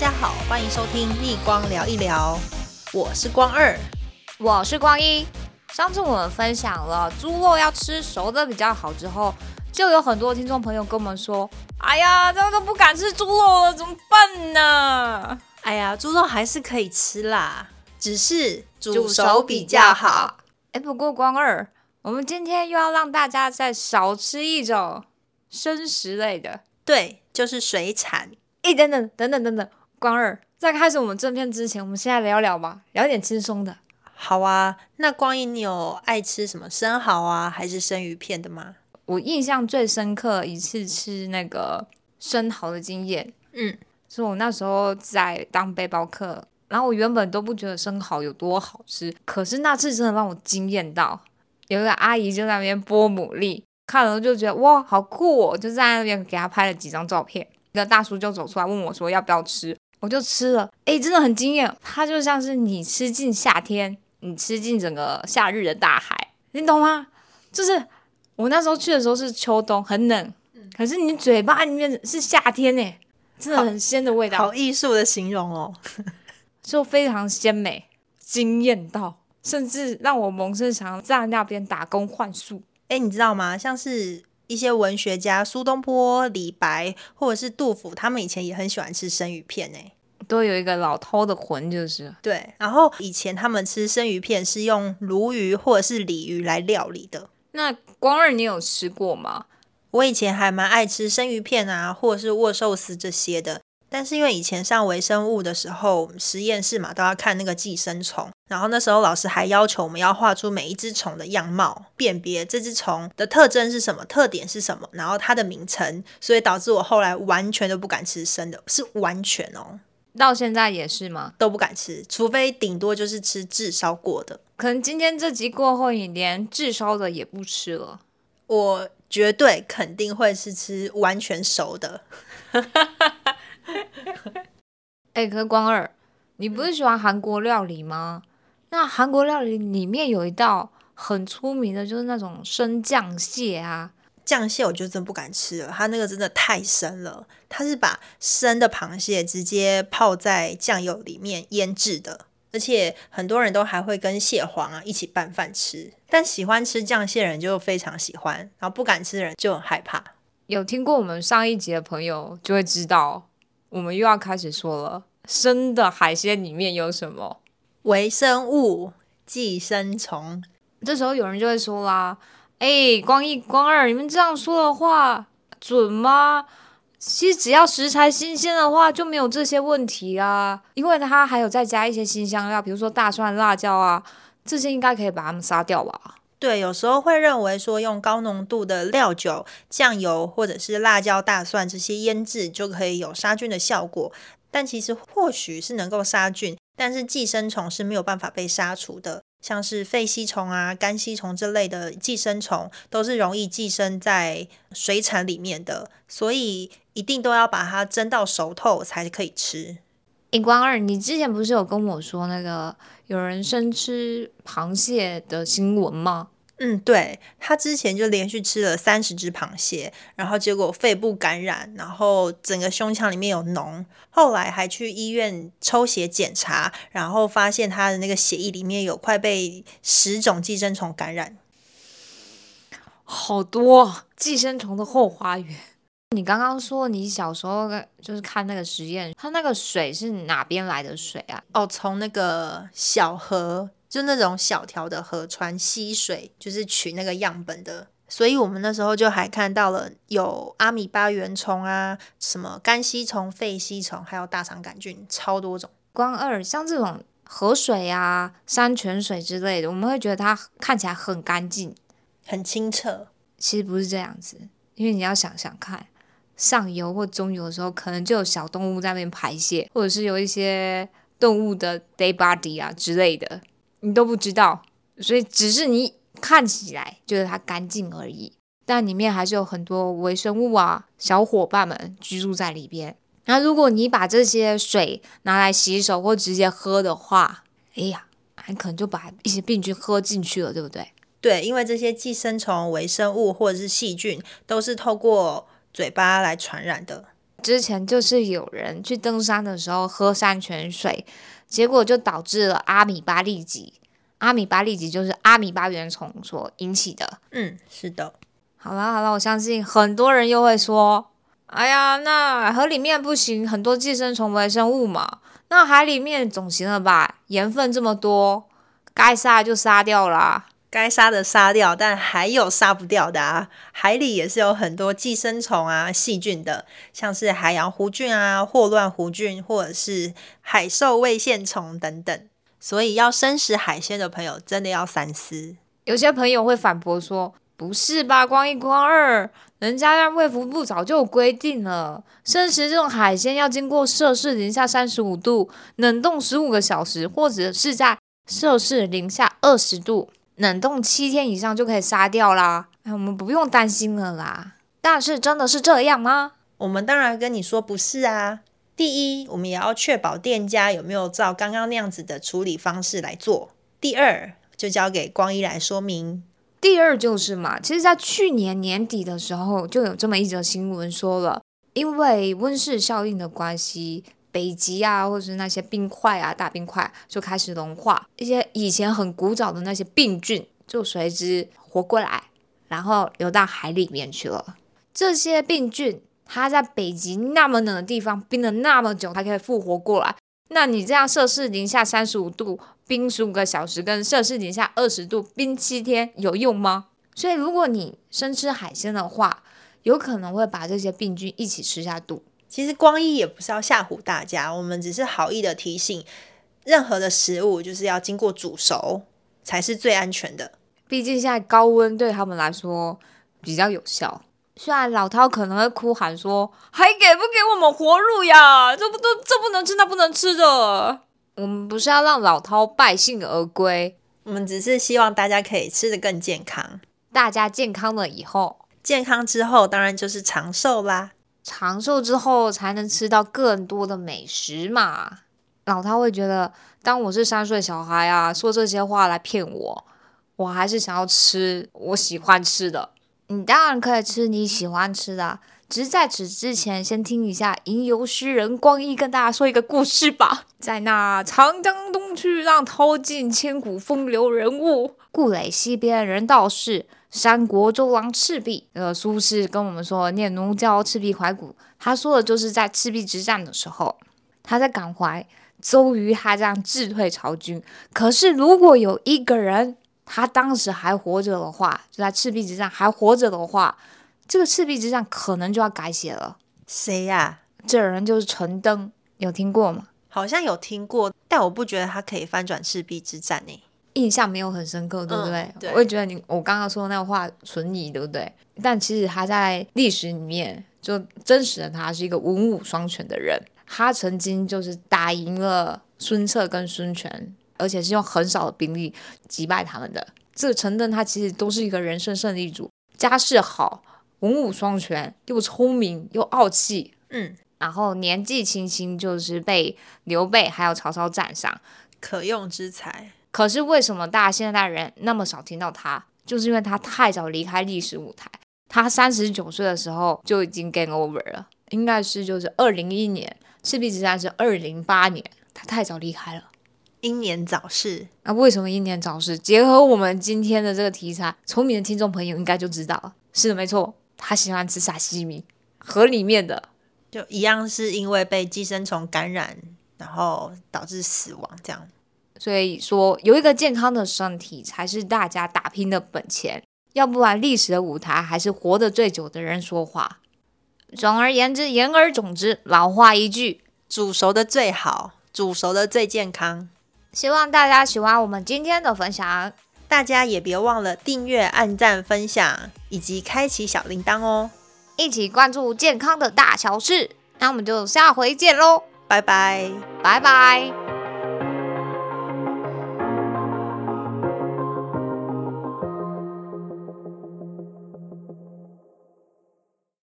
家好，欢迎收听逆光聊一聊，我是光二，我是光一。上次我们分享了猪肉要吃熟的比较好之后，就有很多听众朋友跟我们说：“哎呀，这都不敢吃猪肉了，怎么办呢？”哎呀，猪肉还是可以吃啦，只是煮熟比较好。哎，不过光二，我们今天又要让大家再少吃一种生食类的，对，就是水产。哎，等等等等等等。光二，在开始我们正片之前，我们现在聊聊吧，聊点轻松的。好啊，那光一，你有爱吃什么生蚝啊，还是生鱼片的吗？我印象最深刻一次吃那个生蚝的经验，嗯，是我那时候在当背包客，然后我原本都不觉得生蚝有多好吃，可是那次真的让我惊艳到，有一个阿姨就在那边剥牡蛎，看了就觉得哇，好酷哦，就在那边给她拍了几张照片，一个大叔就走出来问我说要不要吃。我就吃了，哎，真的很惊艳。它就像是你吃进夏天，你吃进整个夏日的大海，你懂吗？就是我那时候去的时候是秋冬，很冷，可是你嘴巴里面是夏天呢，真的很鲜的味道。好，好艺术的形容哦，就非常鲜美，惊艳到，甚至让我萌生想要在那边打工换宿。哎，你知道吗？像是一些文学家苏东坡、李白或者是杜甫，他们以前也很喜欢吃生鱼片呢。都有一个老饕的魂，就是对。然后以前他们吃生鱼片是用鲈鱼或者是鲤鱼来料理的。那光二，你有吃过吗？我以前还蛮爱吃生鱼片啊，或者是握寿司这些的。但是因为以前上微生物的时候，实验室嘛都要看那个寄生虫，然后那时候老师还要求我们要画出每一只虫的样貌，辨别这只虫的特征是什么，特点是什么，然后它的名称，所以导致我后来完全都不敢吃生的，是完全哦，到现在也是吗？都不敢吃，除非顶多就是吃炙烧过的。可能今天这集过后，你连炙烧的也不吃了。我绝对肯定会是吃完全熟的。哎、欸，可是光二，你不是喜欢韩国料理吗？那韩国料理里面有一道很出名的，就是那种生酱蟹啊。酱蟹我就真不敢吃了，它那个真的太生了。它是把生的螃蟹直接泡在酱油里面腌制的，而且很多人都还会跟蟹黄啊一起拌饭吃。但喜欢吃酱蟹的人就非常喜欢，然后不敢吃的人就很害怕。有听过我们上一集的朋友就会知道。我们又要开始说了，生的海鲜里面有什么微生物、寄生虫？这时候有人就会说啦：“哎，光一、光二，你们这样说的话准吗？其实只要食材新鲜的话，就没有这些问题啊，因为它还有再加一些新香料，比如说大蒜、辣椒啊，这些应该可以把它们杀掉吧。”对，有时候会认为说用高浓度的料酒、酱油或者是辣椒、大蒜这些腌制就可以有杀菌的效果，但其实或许是能够杀菌，但是寄生虫是没有办法被杀除的。像是肺吸虫啊、肝吸虫这类的寄生虫都是容易寄生在水产里面的，所以一定都要把它蒸到熟透才可以吃。荧光二，你之前不是有跟我说那个有人生吃螃蟹的新闻吗？嗯，对，他之前就连续吃了三十只螃蟹，然后结果肺部感染，然后整个胸腔里面有脓，后来还去医院抽血检查，然后发现他的那个血液里面有快被十种寄生虫感染，好多寄生虫的后花园。你刚刚说你小时候就是看那个实验，它那个水是哪边来的水啊？哦，从那个小河，就那种小条的河川溪水，就是取那个样本的。所以我们那时候就还看到了有阿米巴原虫啊，什么肝吸虫、肺吸虫，还有大肠杆菌，超多种。光二，像这种河水啊、山泉水之类的，我们会觉得它看起来很干净、很清澈。其实不是这样子，因为你要想想看。上游或中游的时候，可能就有小动物在那边排泄，或者是有一些动物的 dead body 啊之类的，你都不知道，所以只是你看起来觉得它干净而已，但里面还是有很多微生物啊，小伙伴们居住在里边。那如果你把这些水拿来洗手或直接喝的话，哎呀，你可能就把一些病菌喝进去了，对不对？对，因为这些寄生虫、微生物或者是细菌都是透过嘴巴来传染的，之前就是有人去登山的时候喝山泉水，结果就导致了阿米巴痢疾。阿米巴痢疾就是阿米巴原虫所引起的。嗯，是的。好了好了，我相信很多人又会说，哎呀，那河里面不行，很多寄生虫微生物嘛。那海里面总行了吧？盐分这么多，该杀就杀掉啦。该杀的杀掉，但还有杀不掉的啊！海里也是有很多寄生虫啊、细菌的，像是海洋弧菌啊、霍乱弧菌，或者是海兽胃线虫等等。所以要生食海鲜的朋友，真的要三思。有些朋友会反驳说：“不是吧，光一光二，人家让卫福部早就有规定了，生食这种海鲜要经过摄氏零下三十五度冷冻十五个小时，或者是在摄氏零下二十度。”冷冻七天以上就可以杀掉啦，哎，我们不用担心了啦。但是真的是这样吗？我们当然跟你说不是啊。第一，我们也要确保店家有没有照刚刚那样子的处理方式来做。第二，就交给光一来说明。第二就是嘛，其实，在去年年底的时候，就有这么一则新闻说了，因为温室效应的关系。北极啊，或者是那些冰块啊，大冰块就开始融化，一些以前很古早的那些病菌就随之活过来，然后流到海里面去了。这些病菌它在北极那么冷的地方冰了那么久，它可以复活过来。那你这样摄氏零下三十五度冰十五个小时，跟摄氏零下二十度冰七天有用吗？所以如果你生吃海鲜的话，有可能会把这些病菌一起吃下肚。其实光一也不是要吓唬大家，我们只是好意的提醒，任何的食物就是要经过煮熟才是最安全的。毕竟现在高温对他们来说比较有效。虽然老饕可能会哭喊说：“还给不给我们活路呀？这不都这不能吃那不能吃的。”我们不是要让老饕败兴而归，我们只是希望大家可以吃得更健康。大家健康了以后，健康之后当然就是长寿啦。长寿之后才能吃到更多的美食嘛。老他会觉得，当我是三岁小孩啊，说这些话来骗我，我还是想要吃我喜欢吃的。你当然可以吃你喜欢吃的，只是在此之前，先听一下吟游诗人光一跟大家说一个故事吧。在那长江东去，浪淘尽，千古风流人物，故垒西边人道是。三国周郎赤壁，呃，苏轼跟我们说“念奴娇，赤壁怀古”，他说的就是在赤壁之战的时候，他在感怀周瑜他这样智退曹军。可是如果有一个人他当时还活着的话，就在赤壁之战还活着的话，这个赤壁之战可能就要改写了。谁呀？这人就是陈登，有听过吗？好像有听过，但我不觉得他可以翻转赤壁之战呢。印象没有很深刻，对不对？嗯、对，我也觉得你我刚刚说的那个话存疑，对不对？但其实他在历史里面就真实的他是一个文武双全的人，他曾经就是打赢了孙策跟孙权，而且是用很少的兵力击败他们的。这个陈登他其实都是一个人生胜利组，家世好，文武双全，又聪明又傲气，嗯，然后年纪轻轻就是被刘备还有曹操赞赏，可用之才。可是为什么大家现代人那么少听到他？就是因为他太早离开历史舞台。他三十九岁的时候就已经 game over 了，应该是就是二零一一年，赤壁之战是二零零八年，他太早离开了，英年早逝。那为什么英年早逝？结合我们今天的这个题材，聪明的听众朋友应该就知道了。是的，没错，他喜欢吃沙西米，河里面的，就一样是因为被寄生虫感染，然后导致死亡这样。所以说，有一个健康的身体才是大家打拼的本钱，要不然历史的舞台还是活得最久的人说话。总而言之，言而总之，老话一句，煮熟的最好，煮熟的最健康。希望大家喜欢我们今天的分享，大家也别忘了订阅、按赞、分享以及开启小铃铛哦，一起关注健康的大小事。那我们就下回见喽，拜拜，拜拜。